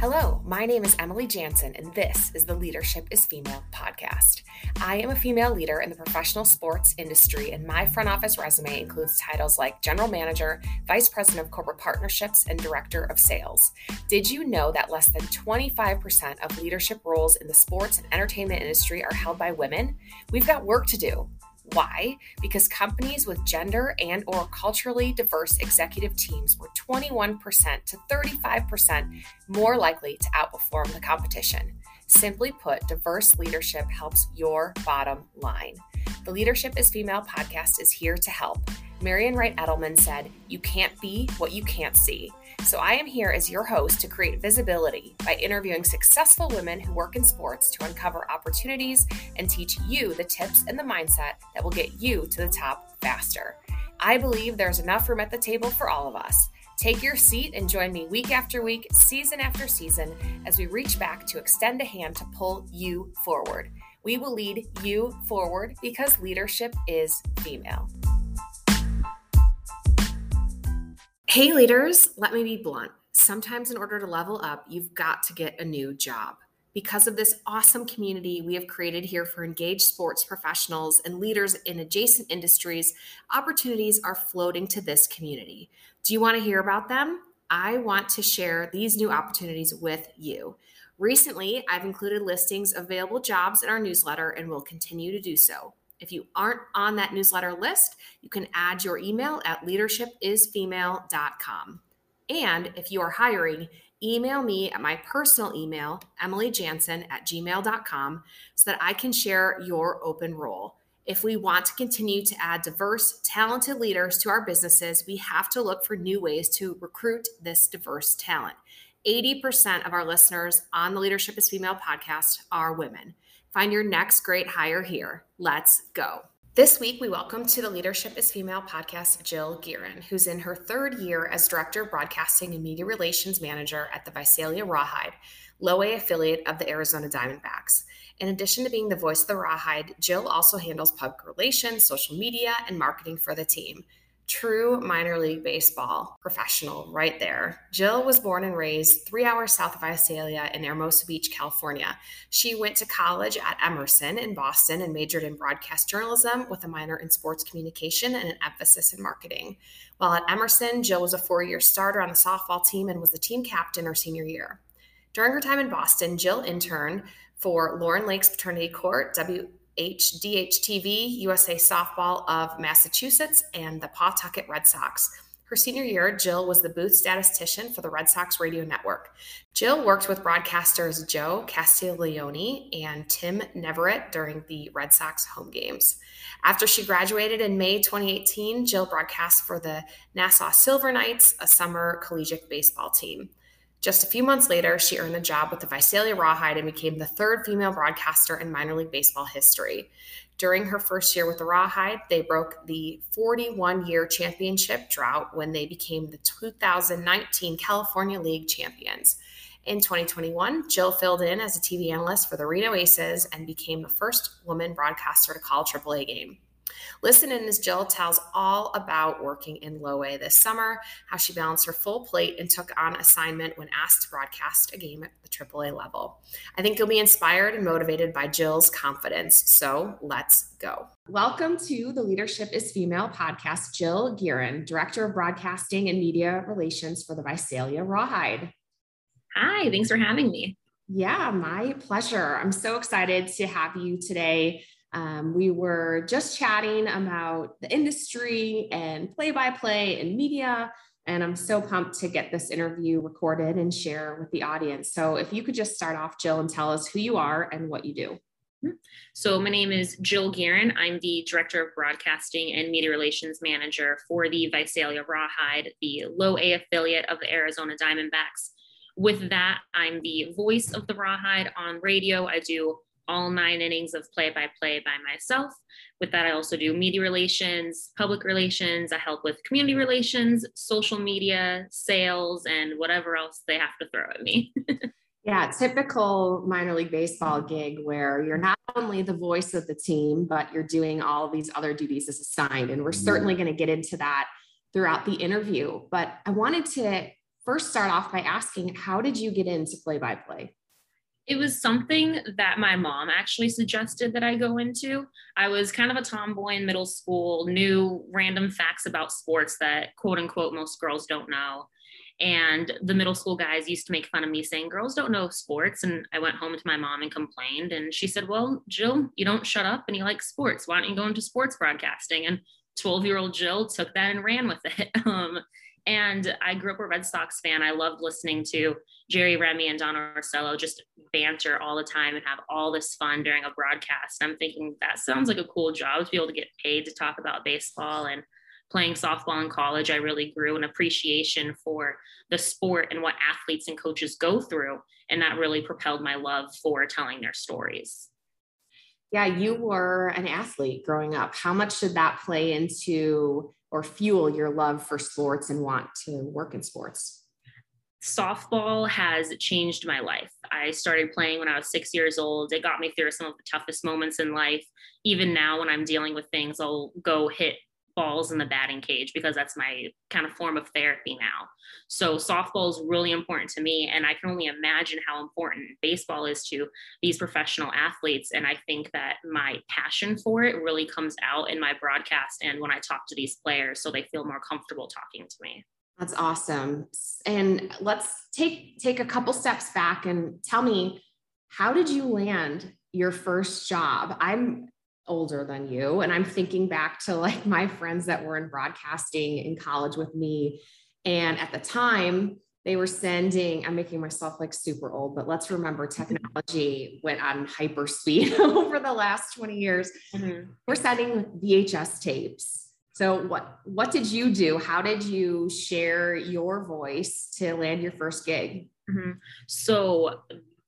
Hello, my name is Emily Jansen, and this is the Leadership is Female podcast. I am a female leader in the professional sports industry, and my front office resume includes titles like General Manager, Vice President of Corporate Partnerships, and Director of Sales. Did you know that less than 25% of leadership roles in the sports and entertainment industry are held by women? We've got work to do. Why? Because companies with gender and or culturally diverse executive teams were 21% to 35% more likely to outperform the competition. Simply put, diverse leadership helps your bottom line. The Leadership is Female podcast is here to help. Marian Wright Edelman said, You can't be what you can't see. So I am here as your host to create visibility by interviewing successful women who work in sports to uncover opportunities and teach you the tips and the mindset that will get you to the top faster. I believe there's enough room at the table for all of us. Take your seat and join me week after week, season after season, as we reach back to extend a hand to pull you forward. We will lead you forward because leadership is female. Hey, leaders, let me be blunt. Sometimes, in order to level up, you've got to get a new job. Because of this awesome community we have created here for engaged sports professionals and leaders in adjacent industries, opportunities are floating to this community. Do you want to hear about them? I want to share these new opportunities with you. Recently, I've included listings of available jobs in our newsletter and will continue to do so. If you aren't on that newsletter list, you can add your email at leadershipisfemale.com. And if you are hiring, email me at my personal email, emilyjansen at gmail.com, so that I can share your open role. If we want to continue to add diverse, talented leaders to our businesses, we have to look for new ways to recruit this diverse talent. 80% of our listeners on the Leadership is Female podcast are women. Find your next great hire here. Let's go. This week, we welcome to the Leadership is Female podcast Jill Gearin, who's in her third year as Director of Broadcasting and Media Relations Manager at the Visalia Rawhide, low A affiliate of the Arizona Diamondbacks. In addition to being the voice of the Rawhide, Jill also handles public relations, social media, and marketing for the team true minor league baseball professional right there. Jill was born and raised three hours south of Visalia in Hermosa Beach, California. She went to college at Emerson in Boston and majored in broadcast journalism with a minor in sports communication and an emphasis in marketing. While at Emerson, Jill was a four year starter on the softball team and was the team captain her senior year. During her time in Boston, Jill interned for Lauren Lake's Paternity Court. HDHTV, USA Softball of Massachusetts, and the Pawtucket Red Sox. Her senior year, Jill was the booth statistician for the Red Sox radio network. Jill worked with broadcasters Joe Castiglione and Tim Neverett during the Red Sox home games. After she graduated in May 2018, Jill broadcast for the Nashua Silver Knights, a summer collegiate baseball team. Just a few months later, she earned the job with the Visalia Rawhide and became the third female broadcaster in minor league baseball history. During her first year with the Rawhide, they broke the 41 year championship drought when they became the 2019 California League champions. In 2021, Jill filled in as a TV analyst for the Reno Aces and became the first woman broadcaster to call a AAA game. Listen in as Jill tells all about working in low A this summer, how she balanced her full plate and took on assignment when asked to broadcast a game at the AAA level. I think you'll be inspired and motivated by Jill's confidence. So let's go. Welcome to the Leadership is Female podcast, Jill Gearin, Director of Broadcasting and Media Relations for the Visalia Rawhide. Hi, thanks for having me. Yeah, my pleasure. I'm so excited to have you today um, we were just chatting about the industry and play by play and media. And I'm so pumped to get this interview recorded and share with the audience. So, if you could just start off, Jill, and tell us who you are and what you do. Mm-hmm. So, my name is Jill Gearin. I'm the Director of Broadcasting and Media Relations Manager for the Visalia Rawhide, the low A affiliate of the Arizona Diamondbacks. With that, I'm the voice of the Rawhide on radio. I do all nine innings of play by play by myself. With that, I also do media relations, public relations. I help with community relations, social media, sales, and whatever else they have to throw at me. yeah, typical minor league baseball gig where you're not only the voice of the team, but you're doing all of these other duties as assigned. And we're mm-hmm. certainly going to get into that throughout the interview. But I wanted to first start off by asking, how did you get into play by play? It was something that my mom actually suggested that I go into. I was kind of a tomboy in middle school, knew random facts about sports that quote unquote most girls don't know. And the middle school guys used to make fun of me saying, Girls don't know sports. And I went home to my mom and complained. And she said, Well, Jill, you don't shut up and you like sports. Why don't you go into sports broadcasting? And 12 year old Jill took that and ran with it. Um, and I grew up a Red Sox fan. I loved listening to Jerry Remy and Don Orsillo just banter all the time and have all this fun during a broadcast. I'm thinking that sounds like a cool job to be able to get paid to talk about baseball and playing softball in college. I really grew an appreciation for the sport and what athletes and coaches go through. And that really propelled my love for telling their stories. Yeah, you were an athlete growing up. How much did that play into or fuel your love for sports and want to work in sports? Softball has changed my life. I started playing when I was six years old. It got me through some of the toughest moments in life. Even now, when I'm dealing with things, I'll go hit balls in the batting cage because that's my kind of form of therapy now. So softball is really important to me. And I can only imagine how important baseball is to these professional athletes. And I think that my passion for it really comes out in my broadcast and when I talk to these players so they feel more comfortable talking to me. That's awesome. And let's take take a couple steps back and tell me how did you land your first job? I'm older than you. And I'm thinking back to like my friends that were in broadcasting in college with me. And at the time, they were sending, I'm making myself like super old, but let's remember technology went on hyper speed over the last 20 years. Mm-hmm. We're sending VHS tapes. So what what did you do? How did you share your voice to land your first gig? Mm-hmm. So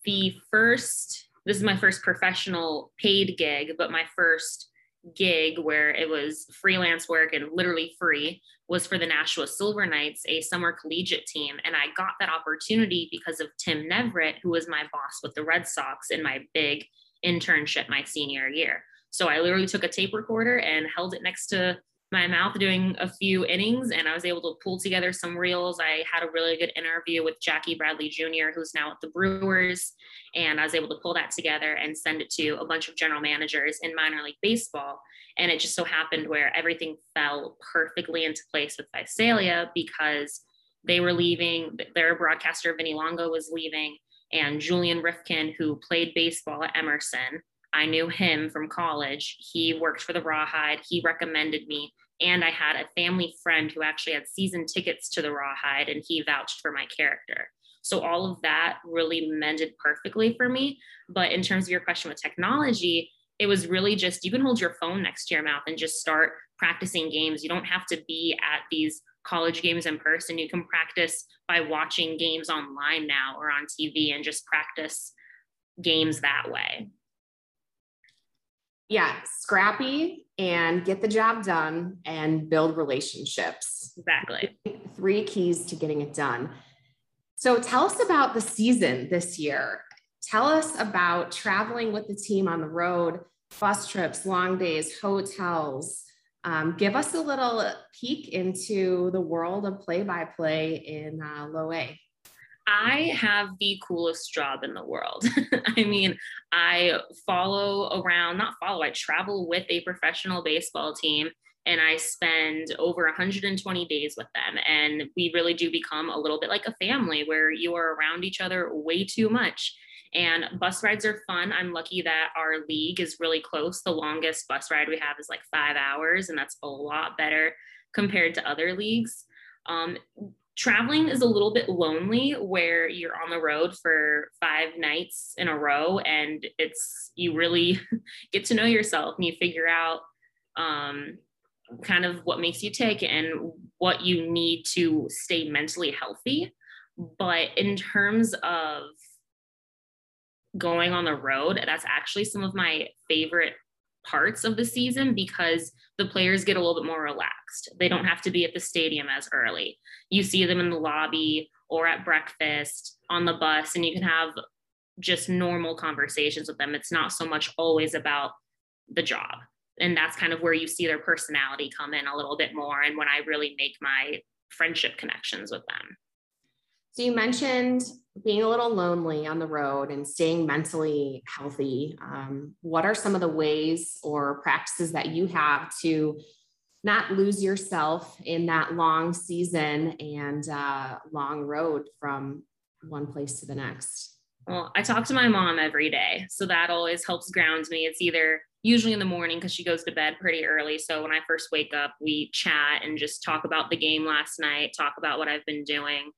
the first this is my first professional paid gig, but my first gig where it was freelance work and literally free was for the Nashua Silver Knights, a summer collegiate team. And I got that opportunity because of Tim Neverett, who was my boss with the Red Sox in my big internship my senior year. So I literally took a tape recorder and held it next to my mouth doing a few innings and I was able to pull together some reels. I had a really good interview with Jackie Bradley Jr., who's now at the Brewers. And I was able to pull that together and send it to a bunch of general managers in minor league baseball. And it just so happened where everything fell perfectly into place with Visalia because they were leaving, their broadcaster, Vinny Longo, was leaving. And Julian Rifkin, who played baseball at Emerson, I knew him from college. He worked for the Rawhide. He recommended me and I had a family friend who actually had season tickets to the Rawhide and he vouched for my character. So all of that really mended perfectly for me. But in terms of your question with technology, it was really just you can hold your phone next to your mouth and just start practicing games. You don't have to be at these college games in person. You can practice by watching games online now or on TV and just practice games that way yeah, scrappy and get the job done and build relationships. Exactly. Three keys to getting it done. So tell us about the season this year. Tell us about traveling with the team on the road, bus trips, long days, hotels. Um, give us a little peek into the world of play by play in uh, Low A. I have the coolest job in the world. I mean, I follow around, not follow, I travel with a professional baseball team and I spend over 120 days with them. And we really do become a little bit like a family where you are around each other way too much. And bus rides are fun. I'm lucky that our league is really close. The longest bus ride we have is like five hours, and that's a lot better compared to other leagues. Um, traveling is a little bit lonely where you're on the road for five nights in a row and it's you really get to know yourself and you figure out um, kind of what makes you tick and what you need to stay mentally healthy. But in terms of going on the road that's actually some of my favorite parts of the season because the players get a little bit more relaxed. They don't have to be at the stadium as early. You see them in the lobby or at breakfast on the bus, and you can have just normal conversations with them. It's not so much always about the job. And that's kind of where you see their personality come in a little bit more and when I really make my friendship connections with them. So you mentioned being a little lonely on the road and staying mentally healthy. Um, what are some of the ways or practices that you have to not lose yourself in that long season and uh, long road from one place to the next? Well, I talk to my mom every day. So that always helps ground me. It's either usually in the morning because she goes to bed pretty early. So when I first wake up, we chat and just talk about the game last night, talk about what I've been doing.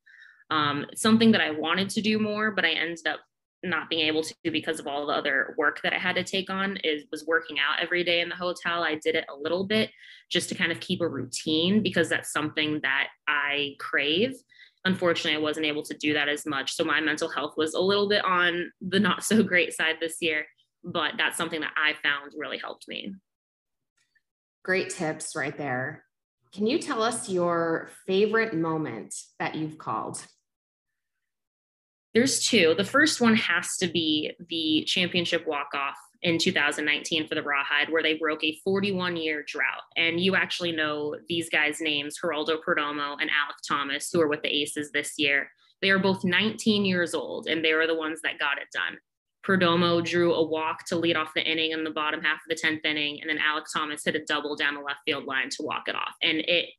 Um, something that I wanted to do more, but I ended up not being able to because of all the other work that I had to take on is was working out every day in the hotel. I did it a little bit just to kind of keep a routine because that's something that I crave. Unfortunately, I wasn't able to do that as much. So my mental health was a little bit on the not so great side this year, but that's something that I found really helped me. Great tips right there. Can you tell us your favorite moment that you've called? There's two. The first one has to be the championship walk off in 2019 for the Rawhide, where they broke a 41 year drought. And you actually know these guys' names, Geraldo Perdomo and Alek Thomas, who are with the Aces this year. They are both 19 years old, and they were the ones that got it done. Perdomo drew a walk to lead off the inning in the bottom half of the 10th inning, and then Alek Thomas hit a double down the left field line to walk it off. And it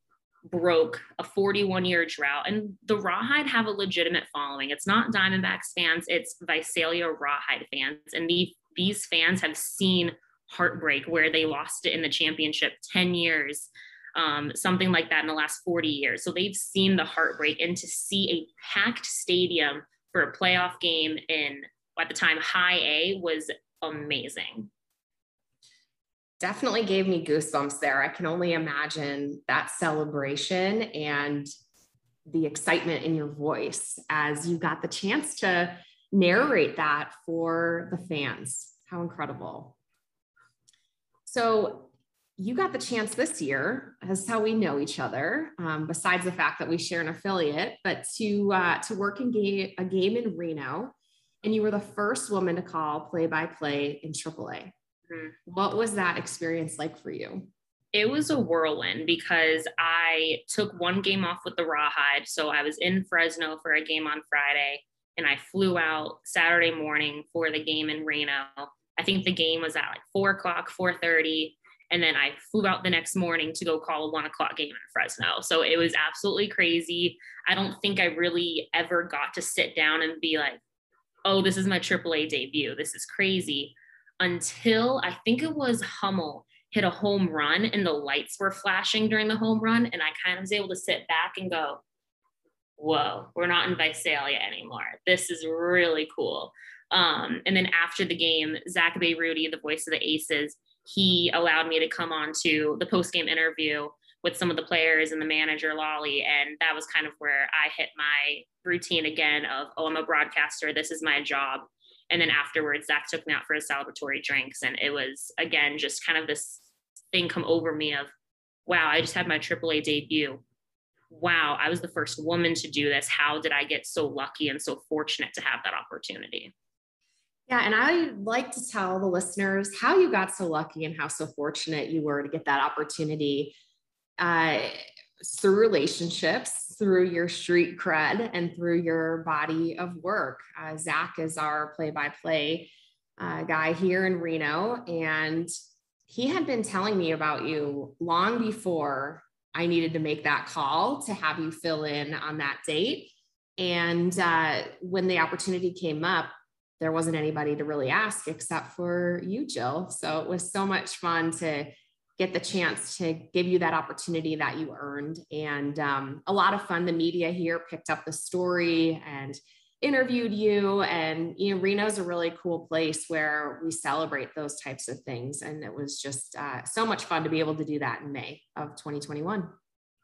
broke a 41 year drought. And the Rawhide have a legitimate following. It's not Diamondbacks fans, it's Visalia Rawhide fans. And the, these fans have seen heartbreak where they lost it in the championship 10 years, um, something like that in the last 40 years. So they've seen the heartbreak. And to see a packed stadium for a playoff game in, at the time, high A was amazing definitely gave me goosebumps there. I can only imagine that celebration and the excitement in your voice as you got the chance to narrate that for the fans. How incredible. So, you got the chance this year, as how we know each other, um, besides the fact that we share an affiliate, but to uh, to work in game, a game in Reno, and you were the first woman to call play by play in AAA. Mm-hmm. What was that experience like for you? It was a whirlwind because I took one game off with the Rawhide. So I was in Fresno for a game on Friday and I flew out Saturday morning for the game in Reno. I think the game was at like four o'clock, 4:30. And then I flew out the next morning to go call a one o'clock game in Fresno. So it was absolutely crazy. I don't think I really ever got to sit down and be like, oh, this is my AAA debut. This is crazy until I think it was Hummel hit a home run and the lights were flashing during the home run. And I kind of was able to sit back and go, whoa, we're not in Visalia anymore. This is really cool. Um, and then after the game, Zach Rudy, the voice of the Aces, he allowed me to come on to the post game interview with some of the players and the manager Lalli. And that was kind of where I hit my routine again of, oh, I'm a broadcaster. This is my job. And then afterwards, Zach took me out for his celebratory drinks. And it was, again, just kind of this thing come over me of, wow, I just had my AAA debut. Wow, I was the first woman to do this. How did I get so lucky and so fortunate to have that opportunity? Yeah, and I'd like to tell the listeners how you got so lucky and how so fortunate you were to get that opportunity. Uh, through relationships, through your street cred, and through your body of work. Uh, Zach is our play by play guy here in Reno, and he had been telling me about you long before I needed to make that call to have you fill in on that date. And uh, when the opportunity came up, there wasn't anybody to really ask except for you, Jill. So it was so much fun to get the chance to give you that opportunity that you earned. And um, a lot of fun. The media here picked up the story and interviewed you. And, you know, Reno's a really cool place where we celebrate those types of things. And it was just uh, so much fun to be able to do that in May of 2021.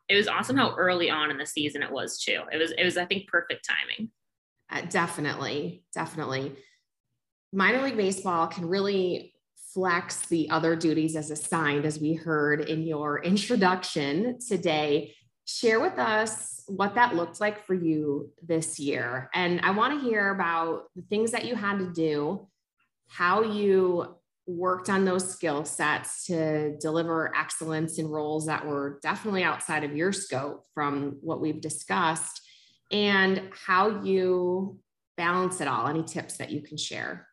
It was awesome how early on in the season it was too. It was, it was, I think, perfect timing. Uh, definitely, definitely. Minor League Baseball can really flex the other duties as assigned, as we heard in your introduction today. Share with us what that looked like for you this year. And I want to hear about the things that you had to do, how you worked on those skill sets to deliver excellence in roles that were definitely outside of your scope from what we've discussed and how you balance it all. Any tips that you can share?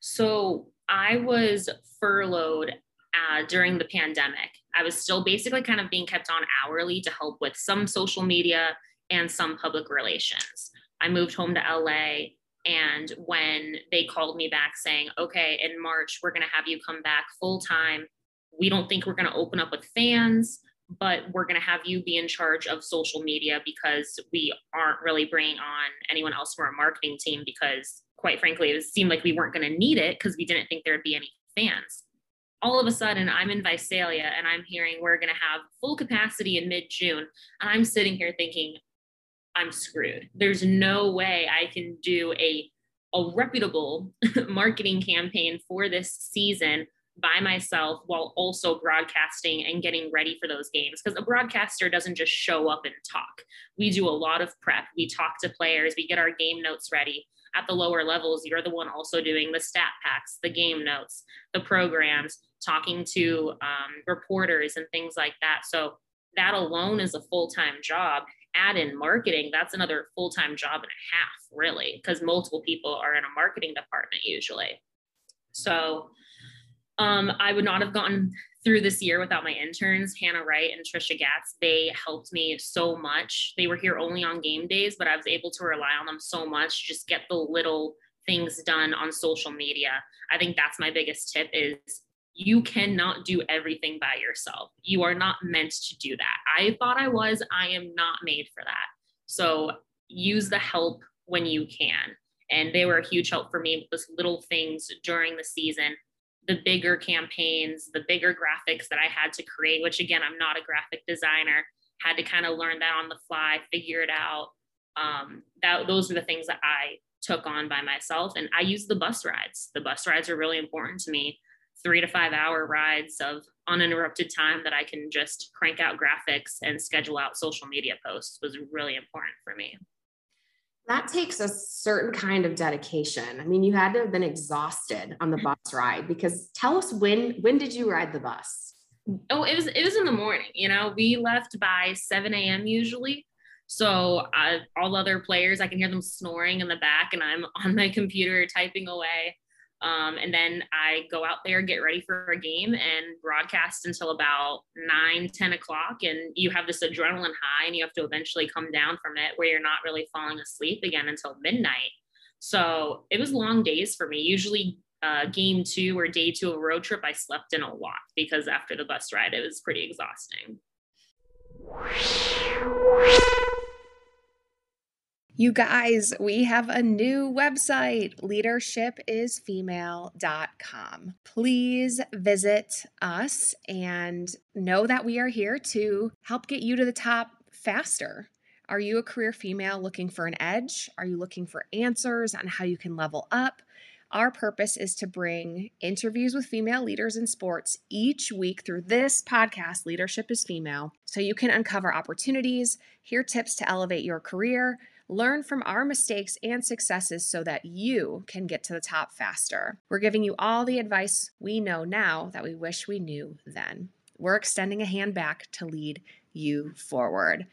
So I was furloughed uh, during the pandemic. I was still basically kind of being kept on hourly to help with some social media and some public relations. I moved home to LA. And when they called me back saying, okay, in March, we're going to have you come back full time. We don't think we're going to open up with fans, but we're going to have you be in charge of social media because we aren't really bringing on anyone else from our marketing team because, quite frankly, it seemed like we weren't going to need it because we didn't think there'd be any fans all of a sudden I'm in Visalia and I'm hearing we're going to have full capacity in mid June. And I'm sitting here thinking, I'm screwed. There's no way I can do a, a reputable marketing campaign for this season by myself while also broadcasting and getting ready for those games. Because a broadcaster doesn't just show up and talk. We do a lot of prep. We talk to players, we get our game notes ready at the lower levels, you're the one also doing the stat packs, the game notes, the programs, talking to um, reporters and things like that. So that alone is a full time job. Add in marketing, that's another full time job and a half, really, because multiple people are in a marketing department usually. So um, I would not have gotten through this year without my interns, Hannah Wright and Trisha Gatz. They helped me so much. They were here only on game days, but I was able to rely on them so much, to just get the little things done on social media. I think that's my biggest tip is you cannot do everything by yourself. You are not meant to do that. I thought I was, I am not made for that. So use the help when you can. And they were a huge help for me with little things during the season the bigger campaigns, the bigger graphics that I had to create, which again, I'm not a graphic designer, had to kind of learn that on the fly, figure it out. Um, that those are the things that I took on by myself. And I use the bus rides. The bus rides are really important to me. Three to five hour rides of uninterrupted time that I can just crank out graphics and schedule out social media posts was really important for me that takes a certain kind of dedication. I mean, you had to have been exhausted on the bus ride because tell us when when did you ride the bus? Oh, it was it was in the morning. You know, we left by 7 a.m. usually. So uh, all other players, I can hear them snoring in the back, and I'm on my computer typing away. Um, and then I go out there, get ready for a game, and broadcast until about nine, 10 o'clock. And you have this adrenaline high, and you have to eventually come down from it where you're not really falling asleep again until midnight. So it was long days for me. Usually, uh, game two or day two of a road trip, I slept in a lot because after the bus ride, it was pretty exhausting. You guys, we have a new website, leadership.isfemale.com. Please visit us and know that we are here to help get you to the top faster. Are you a career female looking for an edge? Are you looking for answers on how you can level up? Our purpose is to bring interviews with female leaders in sports each week through this podcast, Leadership is Female, so you can uncover opportunities, hear tips to elevate your career Learn from our mistakes and successes so that you can get to the top faster. We're giving you all the advice we know now that we wish we knew then. We're extending a hand back to lead you forward.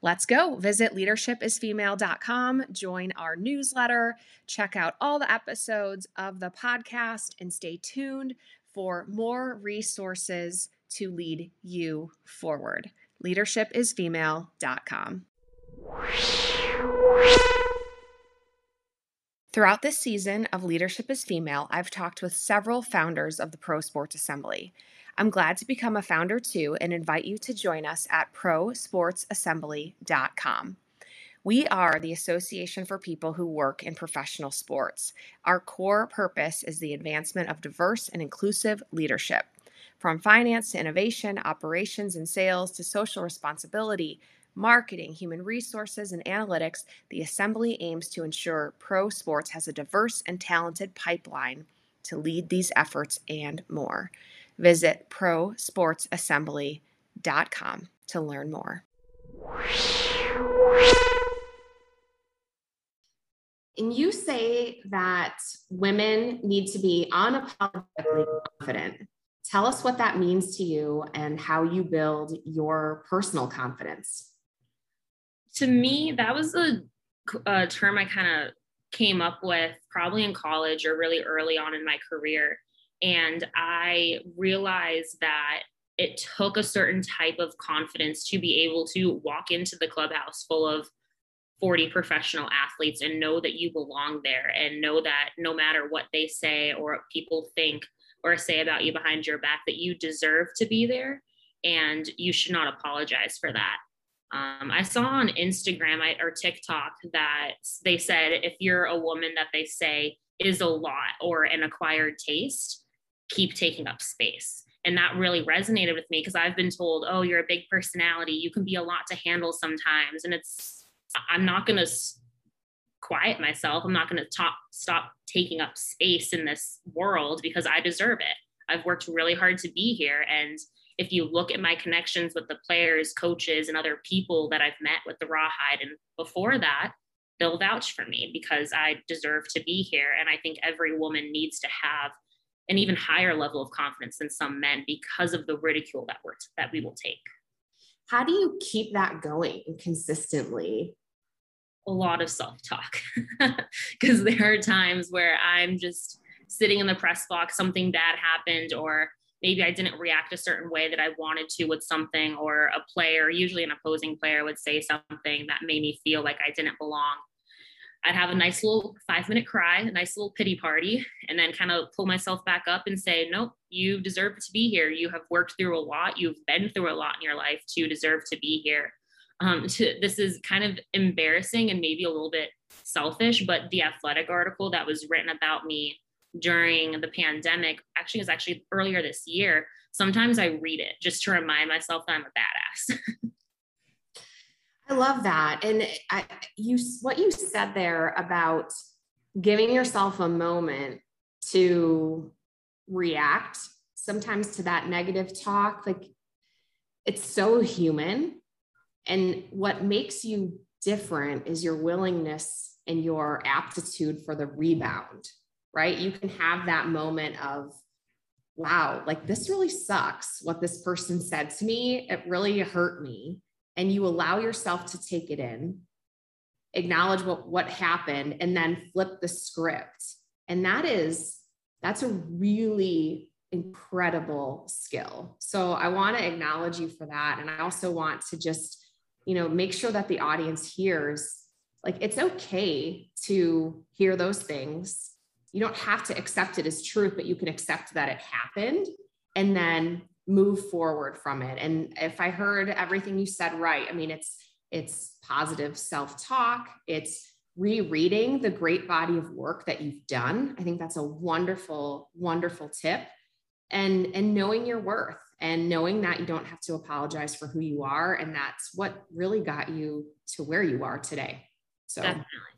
Let's go. Visit leadership.isfemale.com, join our newsletter, check out all the episodes of the podcast, and stay tuned for more resources to lead you forward. Leadership.isfemale.com. Throughout this season of Leadership is Female, I've talked with several founders of the Pro Sports Assembly. I'm glad to become a founder too and invite you to join us at prosportsassembly.com. We are the association for people who work in professional sports. Our core purpose is the advancement of diverse and inclusive leadership. From finance to innovation, operations and sales to social responsibility, marketing, human resources, and analytics, the Assembly aims to ensure pro sports has a diverse and talented pipeline to lead these efforts and more. Visit prosportsassembly.com to learn more. And you say that women need to be unapologetically confident. Tell us what that means to you and how you build your personal confidence. To me, that was a, a term I kind of came up with probably in college or really early on in my career. And I realized that it took a certain type of confidence to be able to walk into the clubhouse full of 40 professional athletes and know that you belong there and know that no matter what they say or what people think or say about you behind your back, that you deserve to be there and you should not apologize for that. Um, I saw on Instagram or TikTok that they said if you're a woman that they say is a lot or an acquired taste, keep taking up space. And that really resonated with me because I've been told, oh, you're a big personality. You can be a lot to handle sometimes. And it's, I'm not going to quiet myself. I'm not going to stop taking up space in this world because I deserve it. I've worked really hard to be here. And if you look at my connections with the players, coaches, and other people that I've met with the Rawhide, and before that, they'll vouch for me because I deserve to be here. And I think every woman needs to have an even higher level of confidence than some men because of the ridicule that we're that we will take. How do you keep that going consistently? A lot of self-talk because there are times where I'm just sitting in the press box, something bad happened, or maybe I didn't react a certain way that I wanted to with something, or a player, usually an opposing player, would say something that made me feel like I didn't belong. I'd have a nice little five minute cry, a nice little pity party, and then kind of pull myself back up and say, Nope, you deserve to be here. You have worked through a lot. You've been through a lot in your life to deserve to be here. Um, to, this is kind of embarrassing and maybe a little bit selfish, but the athletic article that was written about me during the pandemic actually was actually earlier this year. Sometimes I read it just to remind myself that I'm a badass. I love that. And I, you, what you said there about giving yourself a moment to react sometimes to that negative talk, like it's so human. And what makes you different is your willingness and your aptitude for the rebound right? You can have that moment of, wow, like this really sucks what this person said to me. It really hurt me. And you allow yourself to take it in, acknowledge what, what happened, and then flip the script. And that is, that's a really incredible skill. So I want to acknowledge you for that. And I also want to just, you know, make sure that the audience hears like it's okay to hear those things you don't have to accept it as truth, but you can accept that it happened and then move forward from it. And if I heard everything you said right, I mean, it's it's positive self-talk, it's rereading the great body of work that you've done. I think that's a wonderful, wonderful tip. And and knowing your worth and knowing that you don't have to apologize for who you are. And that's what really got you to where you are today. So Definitely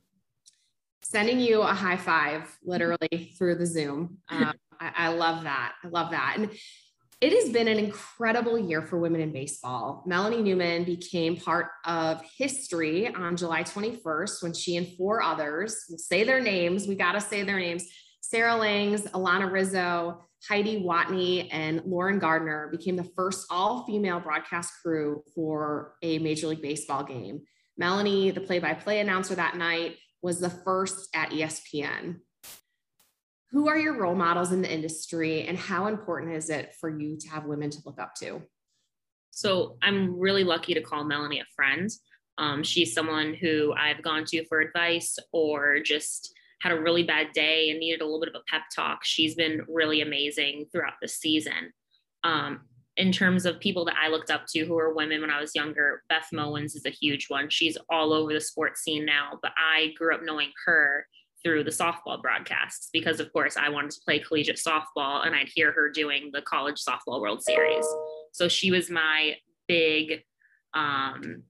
sending you a high five literally through the Zoom. Um, I, I love that. I love that. And it has been an incredible year for women in baseball. Melanie Newman became part of history on July 21st when she and four others, we'll say their names, we got to say their names Sarah Langs, Alana Rizzo, Heidi Watney, and Lauren Gardner became the first all female broadcast crew for a Major League Baseball game. Melanie, the play by play announcer that night, was the first at ESPN. Who are your role models in the industry and how important is it for you to have women to look up to? So I'm really lucky to call Melanie a friend. Um, she's someone who I've gone to for advice or just had a really bad day and needed a little bit of a pep talk. She's been really amazing throughout the season. Um, in terms of people that I looked up to who were women when I was younger, Beth Mowins is a huge one. She's all over the sports scene now, but I grew up knowing her through the softball broadcasts because, of course, I wanted to play collegiate softball and I'd hear her doing the college softball World Series. So she was my big, um,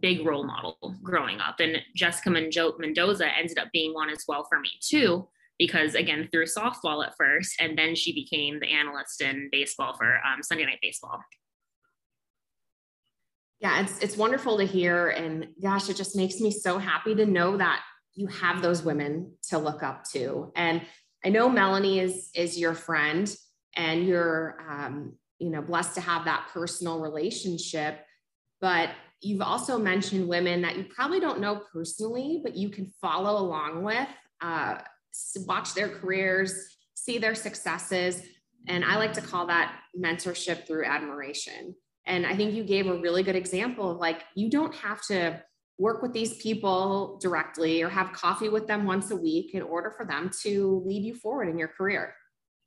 big role model growing up. And Jessica Mendoza ended up being one as well for me, too because again through softball at first and then she became the analyst in baseball for um, sunday night baseball. Yeah it's, it's wonderful to hear and gosh it just makes me so happy to know that you have those women to look up to. And i know melanie is is your friend and you're um, you know blessed to have that personal relationship but you've also mentioned women that you probably don't know personally, but you can follow along with, uh, watch their careers, see their successes. And I like to call that mentorship through admiration. And I think you gave a really good example of like, you don't have to work with these people directly or have coffee with them once a week in order for them to lead you forward in your career.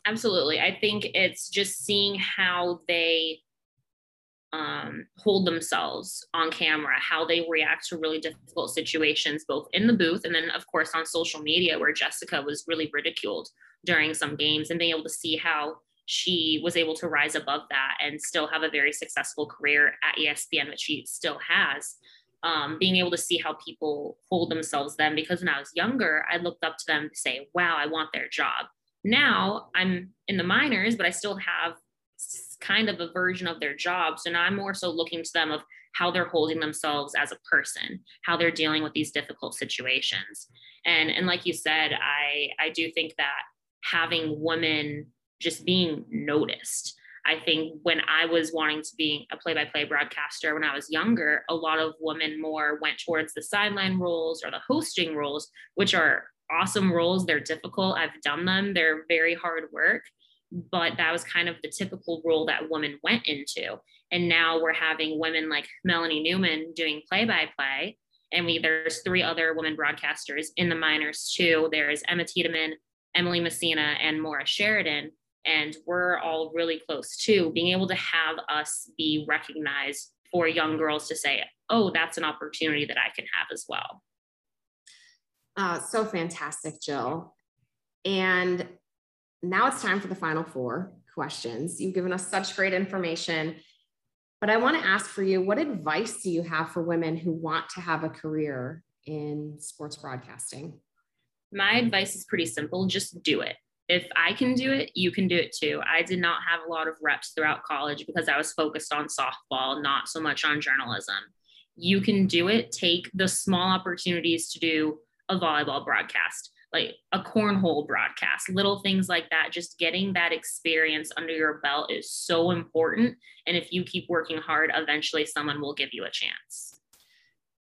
Absolutely. I think it's just seeing how they um, hold themselves on camera, how they react to really difficult situations, both in the booth and then, of course, on social media, where Jessica was really ridiculed during some games, and being able to see how she was able to rise above that and still have a very successful career at ESPN, which she still has. Um, being able to see how people hold themselves then, because when I was younger, I looked up to them to say, wow, I want their job. Now I'm in the minors, but I still have kind of a version of their job. So now I'm more so looking to them of how they're holding themselves as a person, how they're dealing with these difficult situations. And and like you said, I I do think that having women just being noticed. I think when I was wanting to be a play-by-play broadcaster when I was younger, a lot of women more went towards the sideline roles or the hosting roles, which are awesome roles. They're difficult. I've done them. They're very hard work but that was kind of the typical role that women went into. And now we're having women like Melanie Newman doing play by play. And we there's three other women broadcasters in the minors too. There's Emma Tiedemann, Emily Messina, and Maura Sheridan. And we're all really close too, being able to have us be recognized for young girls to say, oh, that's an opportunity that I can have as well. Uh, so fantastic, Jill. And now it's time for the final four questions. You've given us such great information. But I want to ask for you what advice do you have for women who want to have a career in sports broadcasting? My advice is pretty simple just do it. If I can do it, you can do it too. I did not have a lot of reps throughout college because I was focused on softball, not so much on journalism. You can do it. Take the small opportunities to do a volleyball broadcast like a cornhole broadcast, little things like that. Just getting that experience under your belt is so important. And if you keep working hard, eventually someone will give you a chance.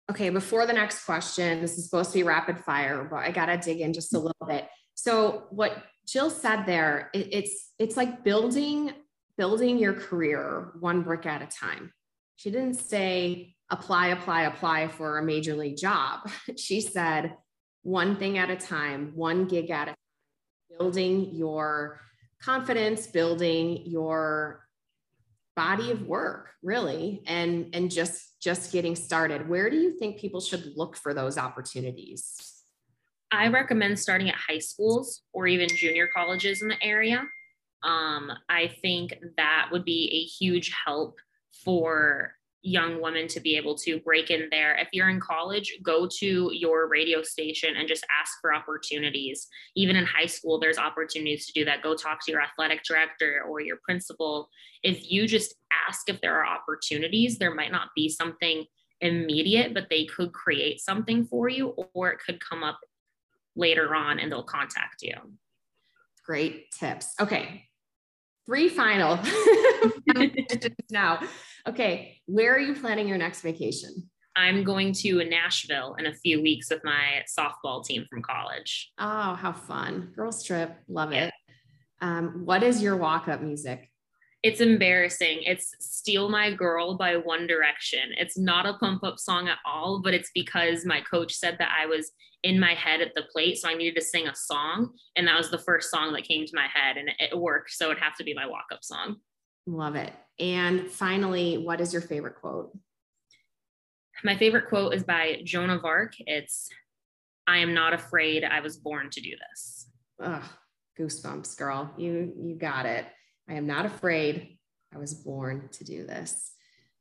Okay, before the next question, this is supposed to be rapid fire, but I got to dig in just a little bit. So, what Jill said there, it, it's it's like building building your career one brick at a time. She didn't say apply, apply, apply for a major league job. She said one thing at a time, one gig at a time, building your confidence, building your body of work really and and just just getting started. Where do you think people should look for those opportunities? I recommend starting at high schools or even junior colleges in the area. Um, i think that would be a huge help for young women to be able to break in there. If you're in college, go to your radio station and just ask for opportunities. Even in high school, there's opportunities to do that. Go talk to your athletic director or your principal. If you just ask if there are opportunities, there might not be something immediate, but they could create something for you or it could come up later on and they'll contact you. Great tips. Okay. Three final now. Okay, where are you planning your next vacation? I'm going to Nashville in a few weeks with my softball team from college. Oh, how fun. Girls trip. Love yeah. it. Um, what is your walk up music? It's embarrassing. It's Steal My Girl by One Direction. It's not a pump up song at all, but it's because my coach said that I was in my head at the plate. So I needed to sing a song. And that was the first song that came to my head and it worked. So it'd have to be my walk up song. Love it. And finally, what is your favorite quote? My favorite quote is by Joan of Arc. It's, I am not afraid I was born to do this. Ugh, goosebumps, girl. You you got it. I am not afraid I was born to do this.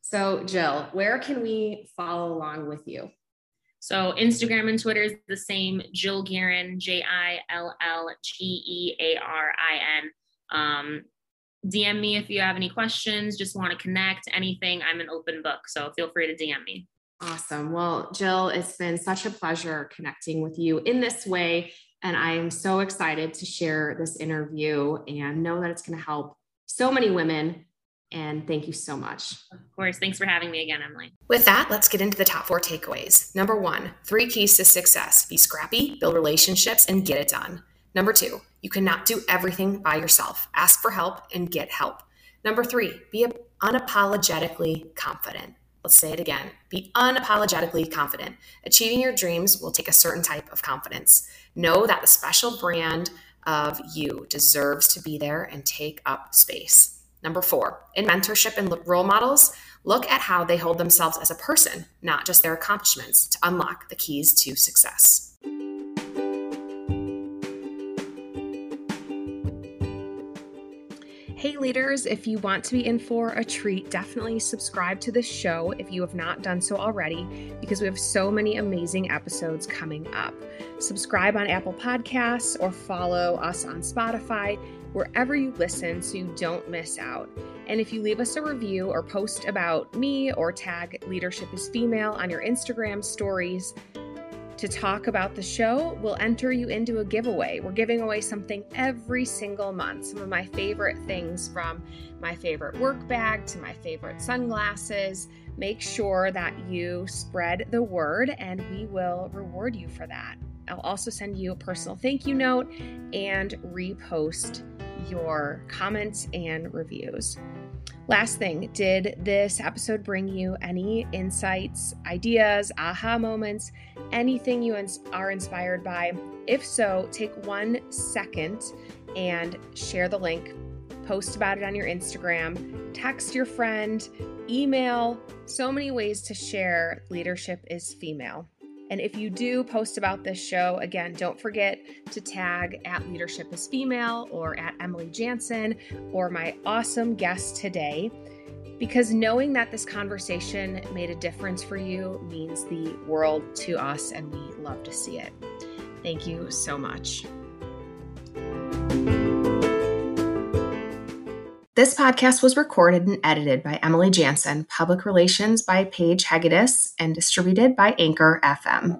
So, Jill, where can we follow along with you? So Instagram and Twitter is the same. Jill Gearin, J I L L G E A R I N. Um, DM me if you have any questions, just want to connect, anything. I'm an open book. So feel free to DM me. Awesome. Well, Jill, it's been such a pleasure connecting with you in this way. And I am so excited to share this interview and know that it's going to help so many women And thank you so much. Of course. Thanks for having me again, Emily. With that, let's get into the top four takeaways. Number one, three keys to success be scrappy, build relationships, and get it done. Number two, you cannot do everything by yourself. Ask for help and get help. Number three, be unapologetically confident. Let's say it again. Be unapologetically confident. Achieving your dreams will take a certain type of confidence. Know that the special brand of you deserves to be there and take up space. Number four, in mentorship and role models, look at how they hold themselves as a person, not just their accomplishments, to unlock the keys to success. Hey, leaders, if you want to be in for a treat, definitely subscribe to this show if you have not done so already, because we have so many amazing episodes coming up. Subscribe on Apple Podcasts or follow us on Spotify, wherever you listen, so you don't miss out. And if you leave us a review or post about me or tag Leadership is Female on your Instagram stories, to talk about the show, we'll enter you into a giveaway. We're giving away something every single month. Some of my favorite things from my favorite work bag to my favorite sunglasses. Make sure that you spread the word and we will reward you for that. I'll also send you a personal thank you note and repost your comments and reviews. Last thing, did this episode bring you any insights, ideas, aha moments, anything you are inspired by? If so, take one second and share the link, post about it on your Instagram, text your friend, email. So many ways to share leadership is female. And if you do post about this show, again, don't forget to tag at Leadership is Female or at Emily Jansen or my awesome guest today. Because knowing that this conversation made a difference for you means the world to us, and we love to see it. Thank you so much. This podcast was recorded and edited by Emily Jansen, public relations by Paige Hegedus, and distributed by Anchor FM.